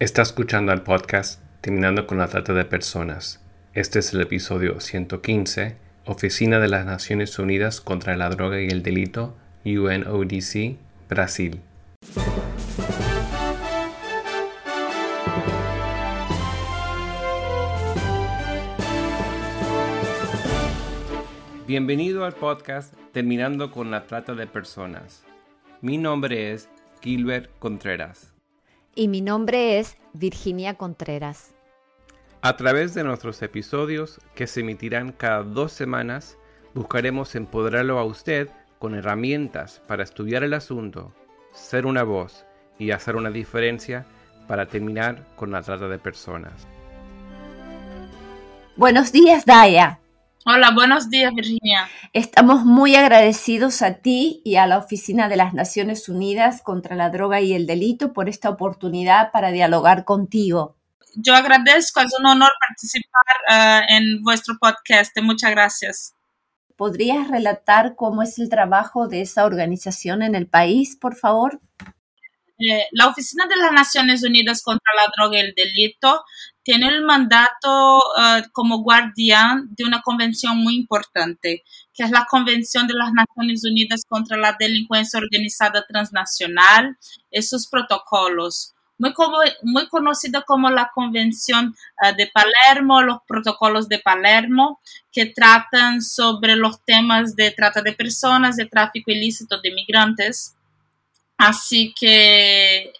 Está escuchando al podcast Terminando con la Trata de Personas. Este es el episodio 115, Oficina de las Naciones Unidas contra la Droga y el Delito, UNODC, Brasil. Bienvenido al podcast Terminando con la Trata de Personas. Mi nombre es Gilbert Contreras y mi nombre es Virginia Contreras. A través de nuestros episodios, que se emitirán cada dos semanas, buscaremos empoderarlo a usted con herramientas para estudiar el asunto, ser una voz y hacer una diferencia para terminar con la trata de personas. Buenos días, Daya. Hola, buenos días, Virginia. Estamos muy agradecidos a ti y a la Oficina de las Naciones Unidas contra la Droga y el Delito por esta oportunidad para dialogar contigo. Yo agradezco, es un honor participar eh, en vuestro podcast. Muchas gracias. ¿Podrías relatar cómo es el trabajo de esa organización en el país, por favor? Eh, la Oficina de las Naciones Unidas contra la Droga y el Delito tiene el mandato eh, como guardián de una convención muy importante, que es la Convención de las Naciones Unidas contra la Delincuencia Organizada Transnacional y sus protocolos. Muy, muy conocida como la Convención eh, de Palermo, los protocolos de Palermo, que tratan sobre los temas de trata de personas, de tráfico ilícito de migrantes. Así que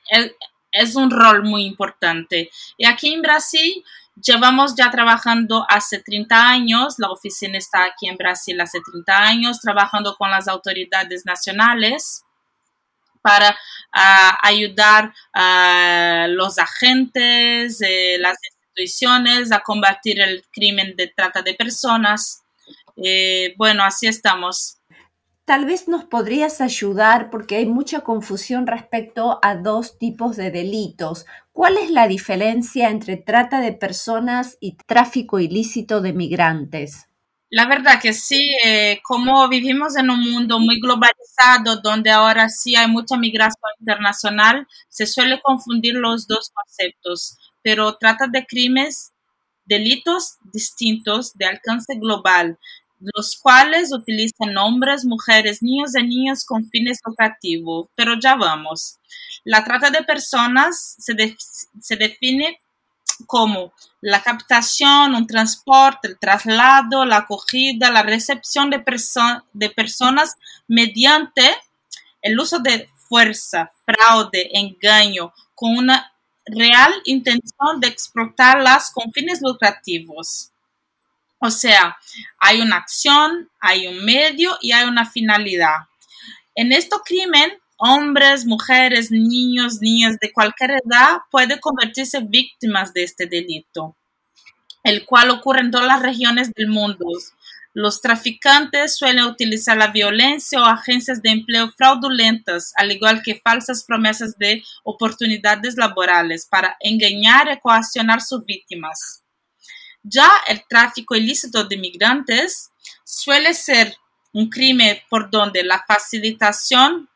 es, un rol muy importante. Y aquí en Brasil llevamos ya trabajando hace 30 años, la oficina está aquí en Brasil hace 30 años, trabajando con las autoridades nacionales para ah, ayudar a los agentes, las instituciones a combatir el crimen de trata de personas. Eh, bueno, así estamos. Tal vez nos podrías ayudar porque hay mucha confusión respecto a dos tipos de delitos. ¿Cuál es la diferencia entre trata de personas y tráfico ilícito de migrantes? La verdad que sí, eh, como vivimos en un mundo muy globalizado, donde ahora sí hay mucha migración internacional, se suele confundir los dos conceptos, pero trata de crímenes, delitos distintos de alcance global los cuales utilizan hombres, mujeres, niños y niñas con fines lucrativos. Pero ya vamos. La trata de personas se, se define como la captación, un transporte, el traslado, la acogida, la recepción de, de personas mediante el uso de fuerza, fraude, engaño, con una real intención de explotarlas con fines lucrativos. O sea, hay una acción, hay un medio y hay una finalidad. En este crimen, hombres, mujeres, niños, niñas de cualquier edad pueden convertirse víctimas de este delito, el cual ocurre en todas las regiones del mundo. Los traficantes suelen utilizar la violencia o agencias de empleo fraudulentas, al igual que falsas promesas de oportunidades laborales para engañar y coaccionar sus víctimas. Ya el tráfico ilícito de migrantes suele ser un crimen por donde la facilitación,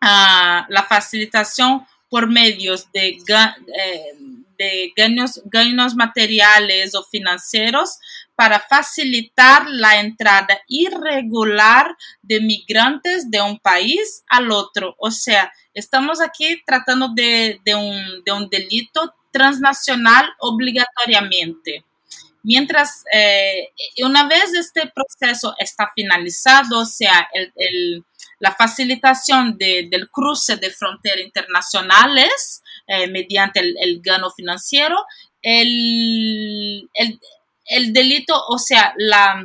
ah, la facilitación por medios de, eh, de ganos, materiales o financieros para facilitar la entrada irregular de migrantes de un país al otro. O sea, estamos aquí tratando de, un, de un delito transnacional obligatoriamente. Mientras, eh, una vez este proceso está finalizado, o sea, la facilitación del cruce de fronteras internacionales eh, mediante el, gano financiero, el, delito, o sea, la,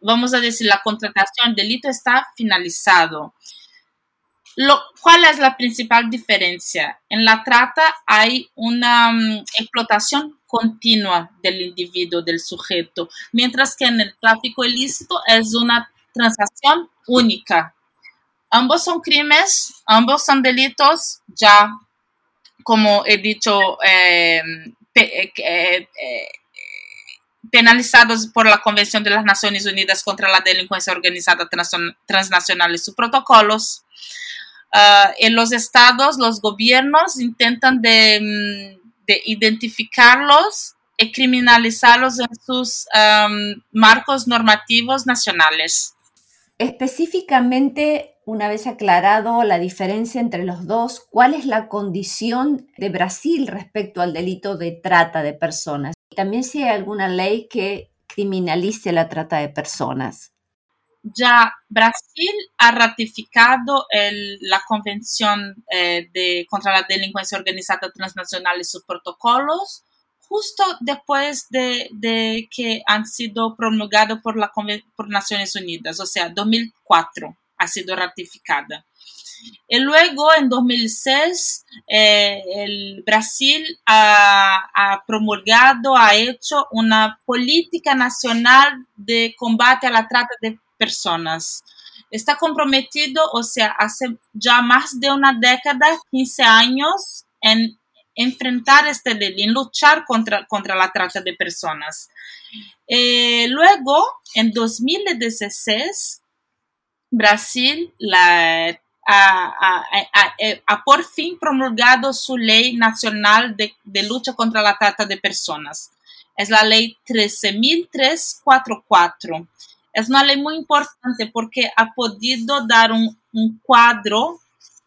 vamos a decir, la contratación, el delito está finalizado. ¿Cuál es la principal diferencia? En la trata hay una mm, explotación continua del individuo, del sujeto, mientras que en el tráfico ilícito es una transacción única. Ambos son crímenes, ambos son delitos, ya como he dicho, eh, eh, eh, penalizados por la Convención de las Naciones Unidas contra la Delincuencia Organizada Transnacional y sus protocolos. Ah, en los estados, los gobiernos intentan de, mm, de identificarlos y criminalizarlos en sus marcos normativos nacionales. Específicamente, una vez aclarado la diferencia entre los dos, ¿cuál es la condición de Brasil respecto al delito de trata de personas? También si hay alguna ley que criminalice la trata de personas. Ya Brasil ha ratificado la Convención eh, de, contra la Delincuencia Organizada Transnacional y sus protocolos justo después de, que han sido promulgados por, la, por Naciones Unidas, o sea, 2004 ha sido ratificada. Y luego, en 2006, eh, el Brasil ha, promulgado, ha hecho una política nacional de combate a la trata de personas. Está comprometido, o sea, hace ya más de una década, 15 años, en enfrentar este delito, en luchar contra, contra la trata de personas. Eh, luego, en 2016, Brasil la, ha, por fin promulgado su ley nacional de, lucha contra la trata de personas. Es la ley 13.344. Es una ley muy importante porque ha podido dar un, cuadro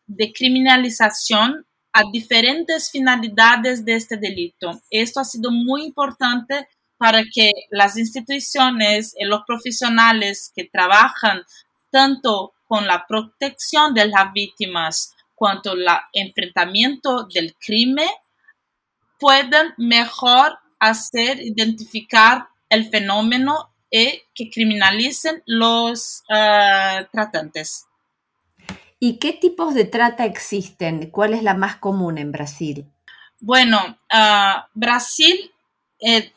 de criminalización a diferentes finalidades de este delito. Esto ha sido muy importante para que las instituciones y los profesionales que trabajan tanto con la protección de las víctimas cuanto el enfrentamiento del crimen puedan mejor hacer identificar el fenómeno y que criminalicen los uh, tratantes. ¿Y qué tipos de trata existen? ¿Cuál es la más común en Brasil? Bueno, uh, Brasil, eh,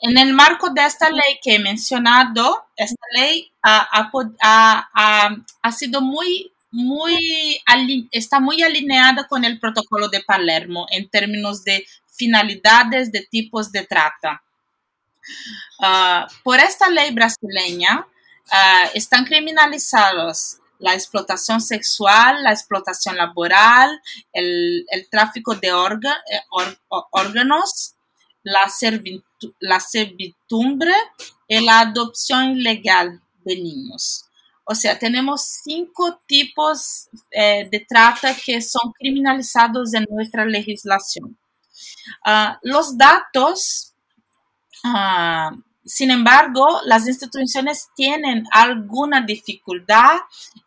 en el marco de esta ley que he mencionado, esta ley ha, ha, ha sido muy, muy, está muy alineada con el protocolo de Palermo en términos de finalidades de tipos de trata. Uh, por esta ley brasileña, uh, están criminalizados la explotación sexual, la explotación laboral, el, tráfico de eh, órganos, la, servidumbre y la adopción ilegal de niños. O sea, tenemos cinco tipos eh, de trata que son criminalizados en nuestra legislación. Ah, los datos ah, sin embargo, las instituciones tienen alguna dificultad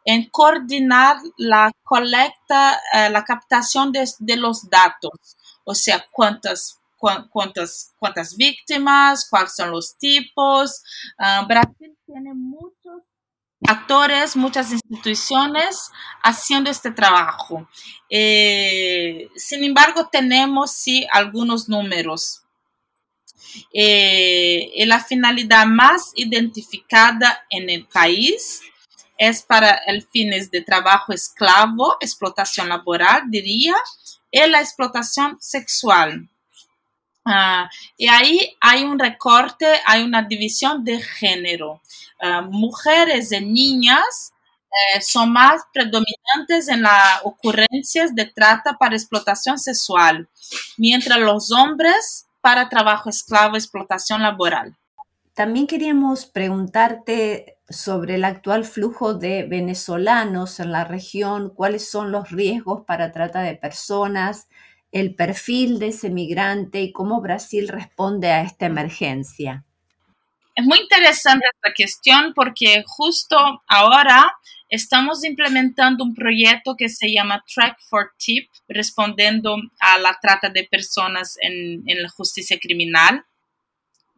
en coordinar la colecta, eh, la captación de, los datos, o sea, cuántas, cuántas, cuántas víctimas, cuáles son los tipos. Ah, Brasil tiene muchos actores, muchas instituciones haciendo este trabajo. Eh, sin embargo, tenemos sí algunos números eh, la finalidad más identificada en el país es para el fines de trabajo esclavo, explotación laboral, diría, y la explotación sexual. Ah, y ahí hay un recorte, hay una división de género. Ah, mujeres y niñas eh, son más predominantes en las ocurrencias de trata para explotación sexual, mientras los hombres para trabajo esclavo, explotación laboral. También queríamos preguntarte sobre el actual flujo de venezolanos en la región, cuáles son los riesgos para trata de personas, el perfil de ese migrante y cómo Brasil responde a esta emergencia. Es muy interesante esta cuestión porque justo ahora estamos implementando un proyecto que se llama Track for Tip, respondiendo a la trata de personas en, la justicia criminal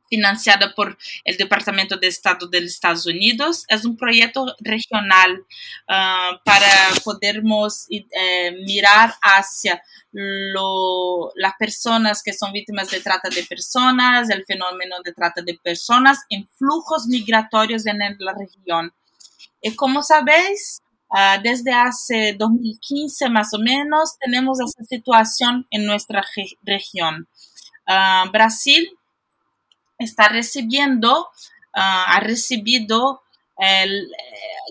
financiada por el Departamento de Estado de Estados Unidos. Es un proyecto regional ah, para podermos eh, mirar hacia las personas que son víctimas de trata de personas, el fenómeno de trata de personas en flujos migratorios en la región. Y como sabéis, ah, desde hace 2015 más o menos tenemos esa situación en nuestra región. Ah, Brasil está recibiendo, ah, ha recibido eh,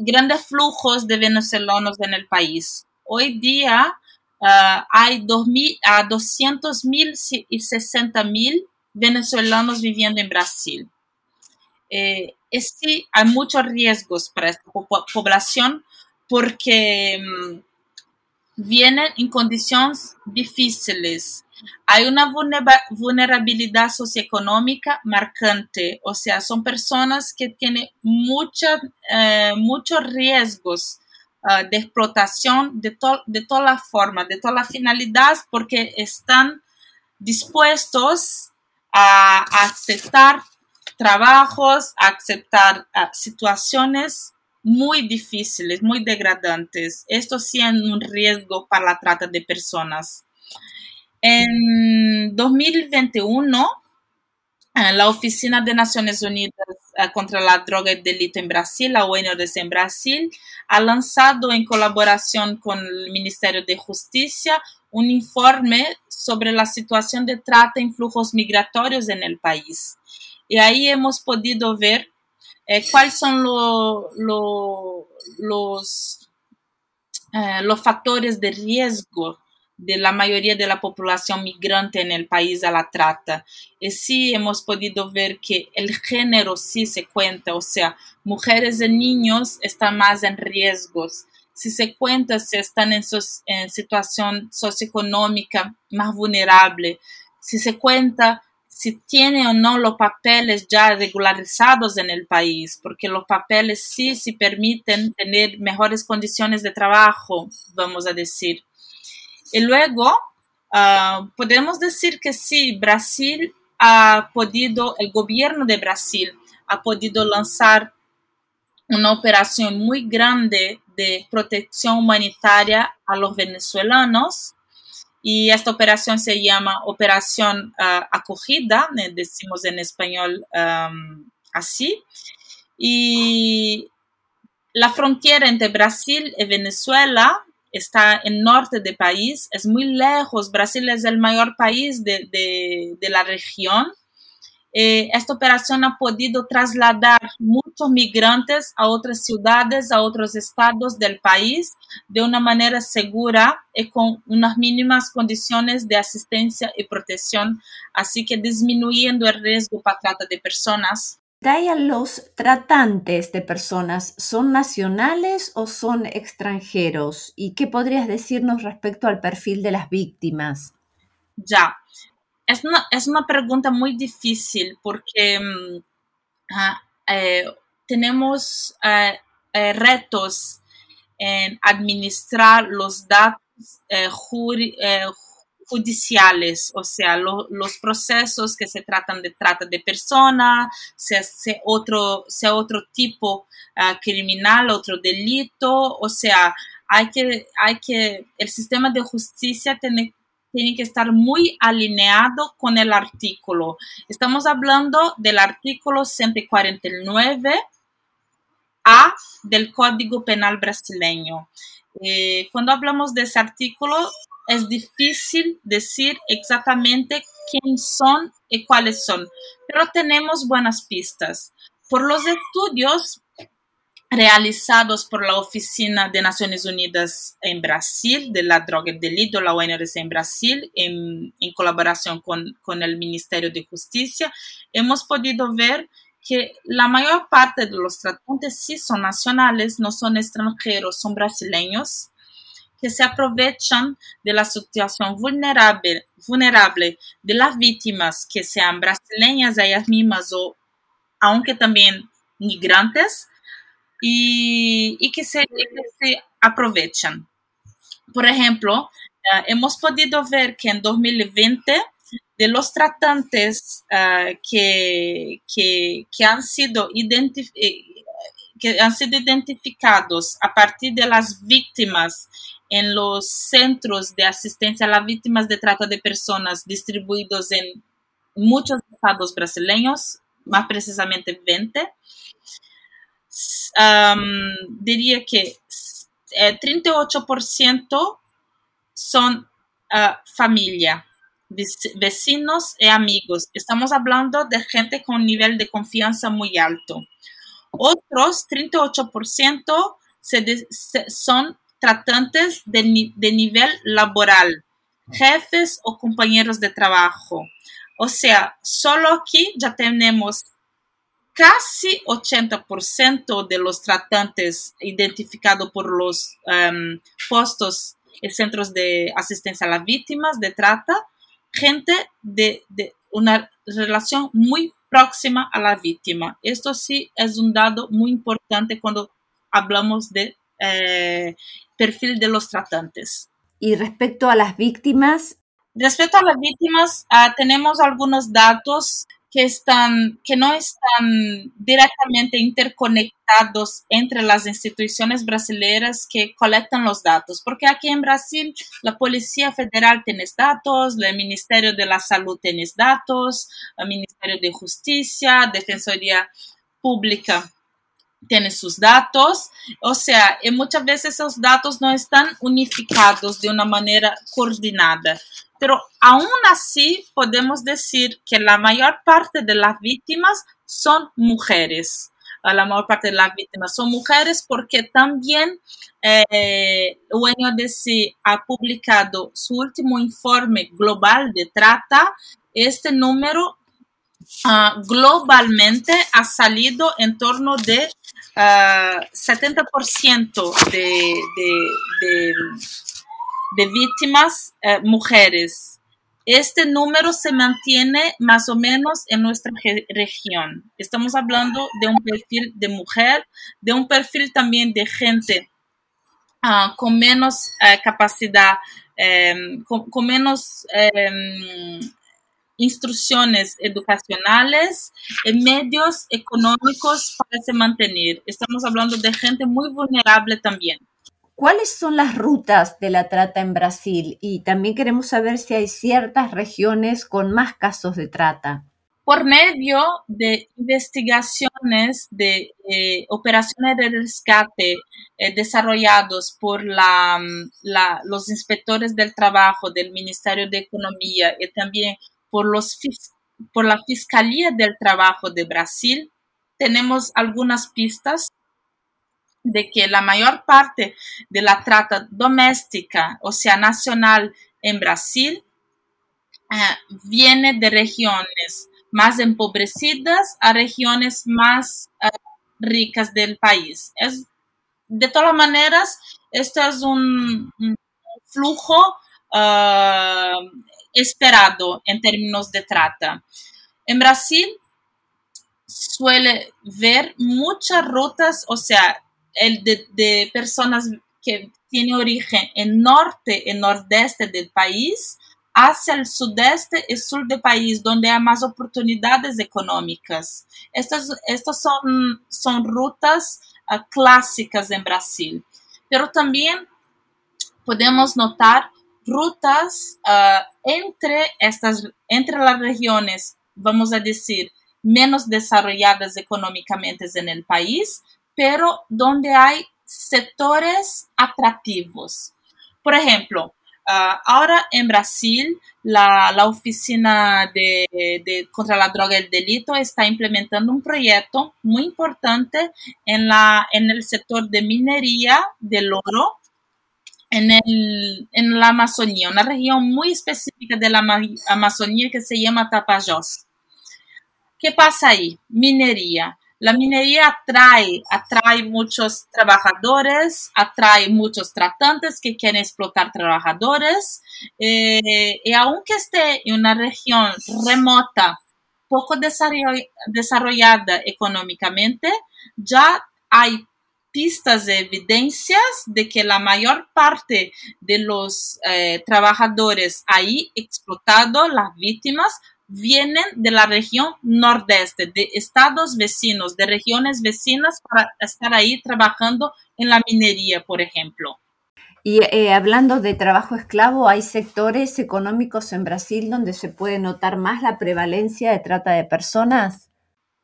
grandes flujos de venezolanos en el país. hoy día hay 2000, a 200 mil y 60 mil venezolanos viviendo en Brasil. Eh, este, hay muchos riesgos para esta población porque um, vienen en condiciones difíciles. Hay una vulnerabilidad socioeconómica marcante, o sea, son personas que tienen mucha, eh, muchos riesgos uh, de explotación de, to de todas las formas, de todas las finalidades, porque están dispuestos a aceptar trabajos, aceptar uh, situaciones muy difíciles, muy degradantes. Esto es un riesgo para la trata de personas. En 2021, eh, la Oficina de Naciones Unidas eh, contra la Droga y Delito en Brasil, la ONUDC en Brasil, ha lanzado en colaboración con el Ministerio de Justicia un informe sobre la situación de trata en flujos migratorios en el país. Y ahí hemos podido ver eh, cuáles son los, eh, los factores de riesgo de la mayoría de la población migrante en el país a la trata. Y sí hemos podido ver que el género sí se cuenta, o sea, mujeres y niños están más en riesgos. Si se cuenta si están en, en situación socioeconómica más vulnerable, si se cuenta si tiene o no los papeles ya regularizados en el país, porque los papeles sí, sí permiten tener mejores condiciones de trabajo, vamos a decir. Y luego, uh, podemos decir que sí, Brasil ha podido, el gobierno de Brasil ha podido lanzar una operación muy grande de protección humanitaria a los venezolanos y esta operación se llama Operación uh, Acogida, decimos en español así. Y la frontera entre Brasil y Venezuela está en norte del país, es muy lejos. Brasil es el mayor país de, de la región eh, esta operación ha podido trasladar muchos migrantes a otras ciudades, a otros estados del país de una manera segura y con unas mínimas condiciones de asistencia y protección, así que disminuyendo el riesgo para trata de personas. Daya, ¿los tratantes de personas son nacionales o son extranjeros? ¿Y qué podrías decirnos respecto al perfil de las víctimas? Ya, es una, es una pregunta muy difícil porque mm, ah, eh, tenemos eh, eh, retos en administrar los datos judiciales, o sea, los procesos que se tratan de trata de personas, sea, otro, sea otro tipo uh, criminal, otro delito, o sea, hay que, hay que, el sistema de justicia tiene, tiene que estar muy alineado con el artículo. Estamos hablando del artículo 149 A del Código Penal brasileño. Eh, cuando hablamos de ese artículo, es difícil decir exactamente quiénes son y cuáles son, pero tenemos buenas pistas. Por los estudios realizados por la Oficina de Naciones Unidas en Brasil de la droga y delito, la ONRC en Brasil, en, colaboración con, con, el Ministerio de Justicia, hemos podido ver que la mayor parte de los tratantes sí son nacionales, no son extranjeros, son brasileños, que se aprovechan de la situación vulnerable, vulnerable de las víctimas, que sean brasileñas ellas mismas o aunque también migrantes, y, que, se, aprovechan. Por ejemplo, eh, hemos podido ver que en 2020 de los tratantes que, que, que, han sido eh, que han sido identificados a partir de las víctimas en los centros de asistencia a las víctimas de trata de personas distribuidos en muchos estados brasileños, más precisamente 20, diría que 38% eh, son ah, familia, vecinos y amigos. Estamos hablando de gente con un nivel de confianza muy alto. Otros 38% son tratantes de nivel laboral, jefes o compañeros de trabajo. O sea, solo aquí ya tenemos casi 80% de los tratantes identificados por los um, postos y centros de asistencia a las víctimas de trata, gente de, de, una relación muy próxima a la víctima. Esto sí es un dado muy importante cuando hablamos de eh, perfil de los tratantes. Y respecto a las víctimas. Respecto a las víctimas, uh, tenemos algunos datos que, están, que no están directamente interconectados entre las instituciones brasileñas que colectan los datos, porque aquí en Brasil la Policía Federal tiene datos, el Ministerio de la Salud tiene datos, el Ministerio de Justicia, Defensoría Pública tiene sus datos, o sea, y muchas veces esos datos no están unificados de una manera coordinada. Pero aún así podemos decir que la mayor parte de las víctimas son mujeres. La mayor parte de las víctimas son mujeres porque también eh, UNODC ha publicado su último informe global de trata. Este número uh, globalmente ha salido en torno de uh, ah, 70% de, de, de de víctimas eh, mujeres. Este número se mantiene más o menos en nuestra región. Estamos hablando de un perfil de mujer, de un perfil también de gente uh, con menos uh, capacidad, um, con, menos um, instrucciones educacionales y medios económicos para se mantener. Estamos hablando de gente muy vulnerable también. ¿Cuáles son las rutas de la trata en Brasil? Y también queremos saber si hay ciertas regiones con más casos de trata. Por medio de investigaciones de eh, operaciones de rescate eh, desarrollados por la, los inspectores del trabajo del Ministerio de Economía y también por la Fiscalía del Trabajo de Brasil, tenemos algunas pistas de que la mayor parte de la trata doméstica, o sea, nacional en Brasil, eh, viene de regiones más empobrecidas a regiones más uh, ricas del país. Es, de todas maneras, esto es un, flujo uh, esperado en términos de trata. En Brasil suele ver muchas rutas, o sea, el de, personas que tienen origen en norte y nordeste del país hacia el sudeste y sur del país, donde hay más oportunidades económicas. Estas, estas son, son rutas uh, clásicas en Brasil, pero también podemos notar rutas uh, entre, estas, entre las regiones, vamos a decir, menos desarrolladas económicamente en el país, pero donde hay sectores atractivos. Por ejemplo, uh, ahora en Brasil, la, la Oficina de, de, contra la Droga y el Delito está implementando un proyecto muy importante en, la, en el sector de minería del oro en, el, en la Amazonía, una región muy específica de la Amazonía que se llama Tapajós. ¿Qué pasa ahí? Minería. La minería atrae, atrae muchos trabajadores, atrae muchos tratantes que quieren explotar trabajadores. Eh, y aunque esté en una región remota, poco desarrollada económicamente, ya hay pistas de evidencias de que la mayor parte de los eh, trabajadores ahí explotados, las víctimas, vienen de la región nordeste, de estados vecinos, de regiones vecinas para estar ahí trabajando en la minería, por ejemplo. Y eh, hablando de trabajo esclavo, ¿hay sectores económicos en Brasil donde se puede notar más la prevalencia de trata de personas?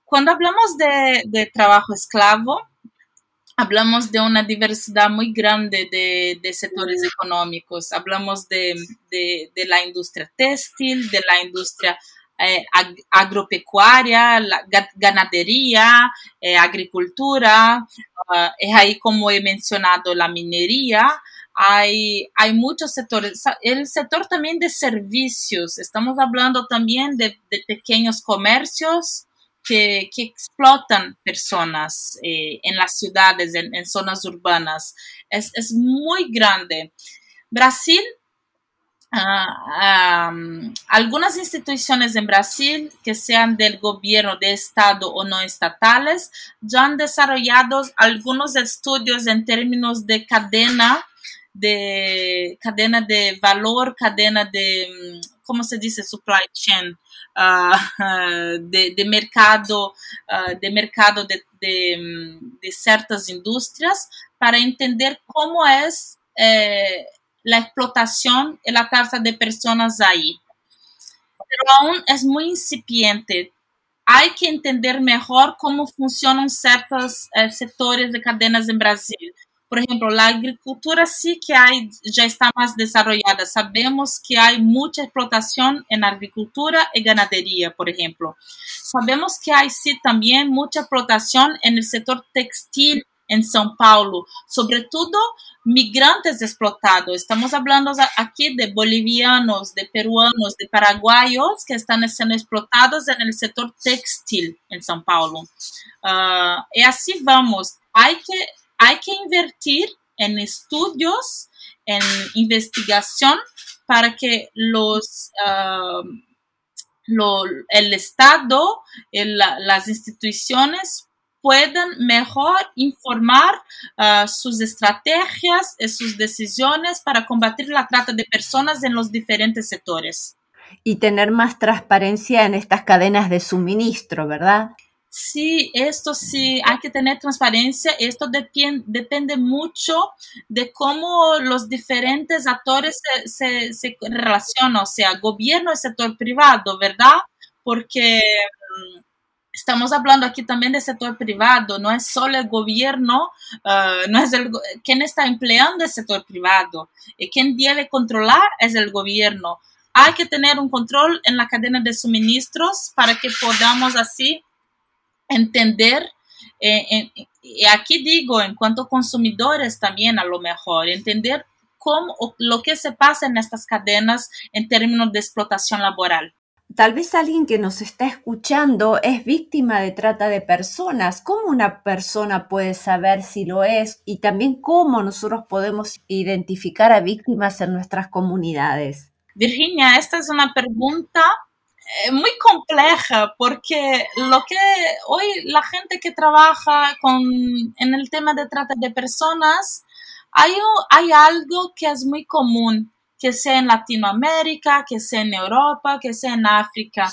Cuando hablamos de, de trabajo esclavo, hablamos de una diversidad muy grande de, de sectores económicos. Hablamos de, de, de, la industria textil, de la industria eh, agropecuaria, ganadería, eh, agricultura, uh, es ahí como he mencionado la minería, hay, hay muchos sectores. El sector también de servicios, estamos hablando también de, pequeños comercios que, que, explotan personas en las ciudades, en, en zonas urbanas. Es, es, muy grande. Brasil Um, algunas instituciones en Brasil, que sean del gobierno de Estado o no estatales, ya han desarrollado algunos estudios en términos de cadena de cadena de valor, cadena de, ¿cómo se dice? Supply chain, uh, de, mercado, de mercado de, de, de, ciertas industrias para entender cómo es eh, la explotación y la trata de personas ahí. Pero aún es muy incipiente. Hay que entender mejor cómo funcionan ciertos eh, sectores de cadenas en Brasil. Por ejemplo, la agricultura sí que hay, ya está más desarrollada. Sabemos que hay mucha explotación en agricultura y ganadería, por ejemplo. Sabemos que hay sí también mucha explotación en el sector textil en São Paulo, sobre todo migrantes explotados. Estamos hablando aquí de bolivianos, de peruanos, de paraguayos que están siendo explotados en el sector textil en São Paulo. Uh, y así vamos. Hay que, hay que invertir en estudios, en investigación para que los... Uh, el Estado, el, las instituciones puedan mejor informar uh, sus estrategias y sus decisiones para combatir la trata de personas en los diferentes sectores. Y tener más transparencia en estas cadenas de suministro, ¿verdad? Sí, esto sí, hay que tener transparencia. Esto depende, depende mucho de cómo los diferentes actores se, se, se relacionan, o sea, gobierno y sector privado, ¿verdad? Porque mm, estamos hablando aquí también del sector privado, no es solo el gobierno, uh, no es el, quien está empleando el sector privado, y quien debe controlar es el gobierno. Hay que tener un control en la cadena de suministros para que podamos así entender, eh, y aquí digo, en cuanto a consumidores también a lo mejor, entender cómo, lo que se pasa en estas cadenas en términos de explotación laboral. Tal vez alguien que nos está escuchando es víctima de trata de personas. ¿Cómo una persona puede saber si lo es? Y también cómo nosotros podemos identificar a víctimas en nuestras comunidades. Virginia, esta es una pregunta eh, muy compleja porque lo que hoy la gente que trabaja con, en el tema de trata de personas, hay, hay algo que es muy común que sea en Latinoamérica, que sea en Europa, que sea en África.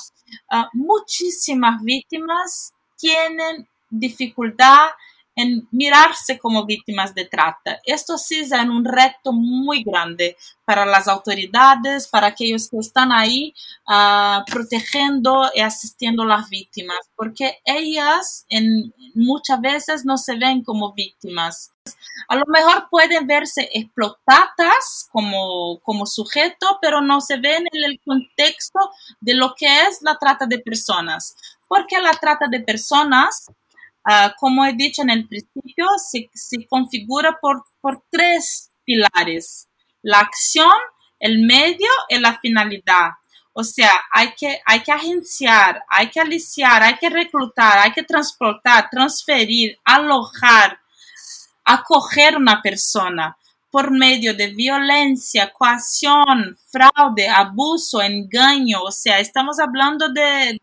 Uh, muchísimas víctimas tienen dificultad en mirarse como víctimas de trata. Esto sí es un reto muy grande para las autoridades, para aquellos que están ahí uh, protegiendo y asistiendo a las víctimas, porque ellas muchas veces no se ven como víctimas. A lo mejor pueden verse explotadas como, como sujeto, pero no se ven en el contexto de lo que es la trata de personas, porque la trata de personas Uh, como he dicho en el principio, se, configura por, tres pilares, la acción, el medio y la finalidad. O sea, hay que, hay que agenciar, hay que aliciar, hay que reclutar, hay que transportar, transferir, alojar, acoger una persona por medio de violencia, coacción, fraude, abuso, engaño. O sea, estamos hablando de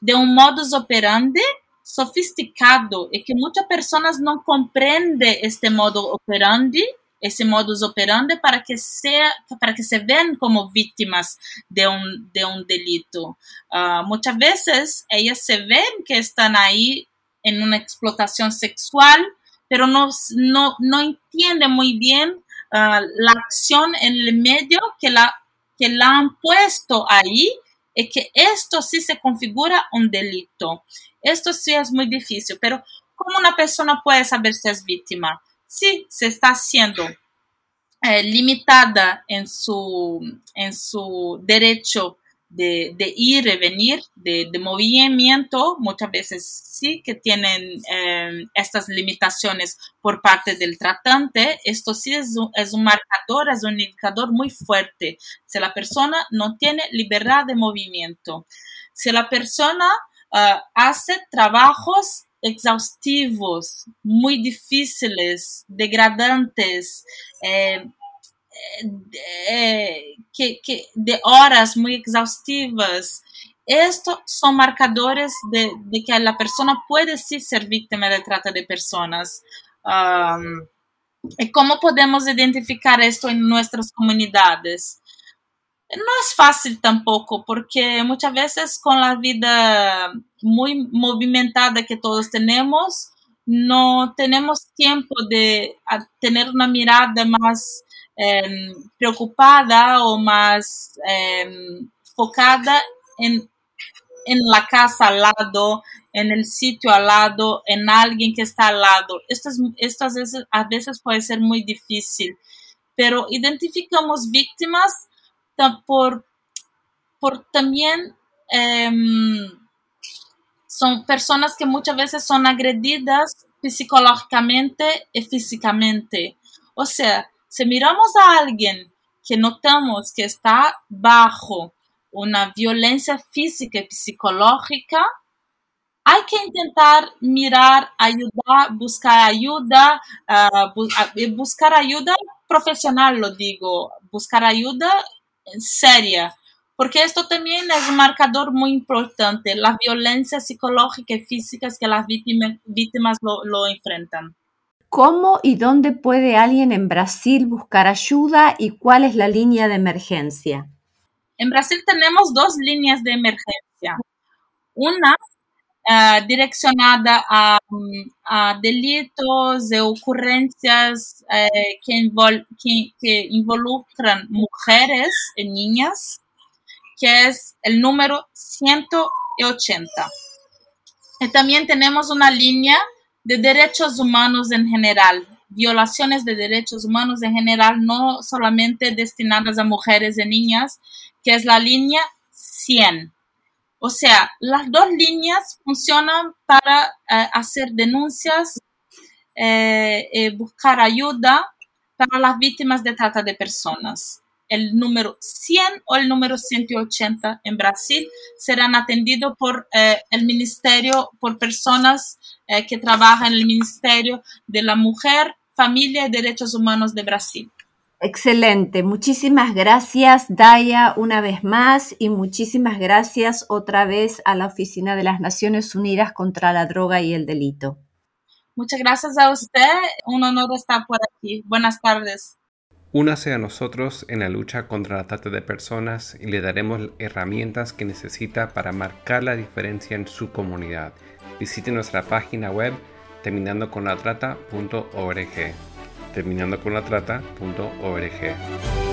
de un modus operandi sofisticado y que muchas personas no comprenden este modo operandi, ese modus operandi para que, sea, para que se ven como víctimas de un, de un delito. Uh, muchas veces ellas se ven que están ahí en una explotación sexual, pero no, no, no entienden muy bien uh, la acción en el medio que la, que la han puesto ahí es que esto sí se configura un delito. Esto sí es muy difícil, pero ¿cómo una persona puede saber si es víctima? Si se está siendo eh, limitada en su, en su derecho de, ir y venir, de, movimiento, muchas veces sí que tienen em, estas limitaciones por parte del tratante. Esto sí es un, es un marcador, es un indicador muy fuerte. Si la persona no tiene libertad de movimiento, si la persona ah, hace trabajos exhaustivos, muy difíciles, degradantes, eh, que, que, de horas muy exhaustivas. Estos son marcadores de, de, que la persona puede sí ser víctima de trata de personas. Um, ¿Y cómo podemos identificar esto en nuestras comunidades? No es fácil tampoco, porque muchas veces con la vida muy movimentada que todos tenemos, no tenemos tiempo de tener una mirada más eh, preocupada o más eh, focada en, en la casa al lado, en el sitio al lado, en alguien que está al lado. Estas, estas veces, a veces puede ser muy difícil, pero identificamos víctimas por, por también eh, son personas que muchas veces son agredidas psicológicamente y físicamente. O sea, si miramos a alguien que notamos que está bajo una violencia física y psicológica, hay que intentar mirar, ayudar, buscar ayuda, uh, buscar ayuda profesional, lo digo, buscar ayuda seria, porque esto también es un marcador muy importante, la violencia psicológica y física que las víctimas, lo enfrentan. ¿Cómo y dónde puede alguien en Brasil buscar ayuda y cuál es la línea de emergencia? En Brasil tenemos dos líneas de emergencia. Una uh, direccionada a, delitos de ocurrencias que, que, involucran mujeres y niñas, que es el número 180. Y también tenemos una línea de derechos humanos en general, violaciones de derechos humanos en general, no solamente destinadas a mujeres y niñas, que es la línea 100. O sea, las dos líneas funcionan para eh, hacer denuncias, eh, eh, buscar ayuda para las víctimas de trata de personas el número 100 o el número 180 en Brasil serán atendidos por eh, el ministerio, por personas eh, que trabajan en el Ministerio de la Mujer, Familia y Derechos Humanos de Brasil. Excelente, muchísimas gracias Daya una vez más y muchísimas gracias otra vez a la Oficina de las Naciones Unidas contra la Droga y el Delito. Muchas gracias a usted, un honor estar por aquí. Buenas tardes. Únase a nosotros en la lucha contra la trata de personas y le daremos herramientas que necesita para marcar la diferencia en su comunidad. Visite nuestra página web terminandoconlatrata.org. Terminandoconlatrata.org.